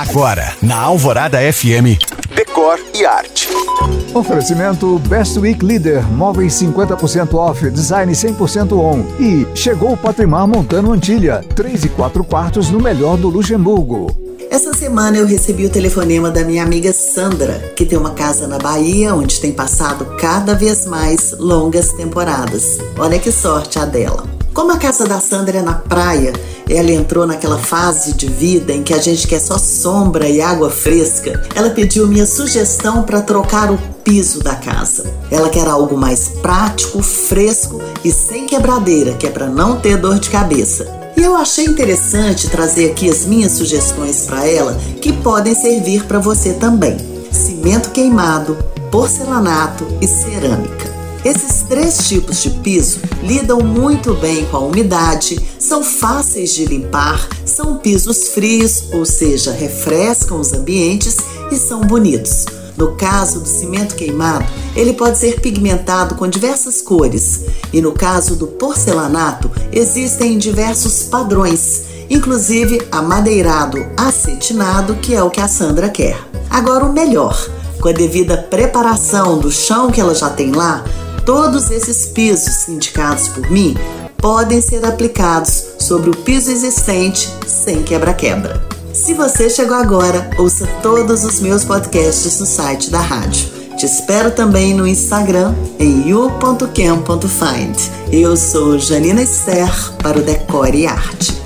Agora, na Alvorada FM, Decor e Arte. Oferecimento Best Week Leader, móveis 50% off, design 100% on. E chegou o Patrimar Montano Antilha, 3 e 4 quartos no melhor do Luxemburgo. Essa semana eu recebi o telefonema da minha amiga Sandra, que tem uma casa na Bahia onde tem passado cada vez mais longas temporadas. Olha que sorte a dela. Como a casa da Sandra é na praia, ela entrou naquela fase de vida em que a gente quer só sombra e água fresca. Ela pediu minha sugestão para trocar o piso da casa. Ela quer algo mais prático, fresco e sem quebradeira, que é para não ter dor de cabeça. E eu achei interessante trazer aqui as minhas sugestões para ela, que podem servir para você também: cimento queimado, porcelanato e cerâmica. Esses três tipos de piso lidam muito bem com a umidade, são fáceis de limpar, são pisos frios, ou seja, refrescam os ambientes e são bonitos. No caso do cimento queimado, ele pode ser pigmentado com diversas cores, e no caso do porcelanato, existem diversos padrões, inclusive amadeirado acetinado, que é o que a Sandra quer. Agora, o melhor: com a devida preparação do chão que ela já tem lá, Todos esses pisos indicados por mim podem ser aplicados sobre o piso existente sem quebra-quebra. Se você chegou agora, ouça todos os meus podcasts no site da rádio. Te espero também no Instagram em you.cam.find. Eu sou Janina Esther para o Decore e Arte.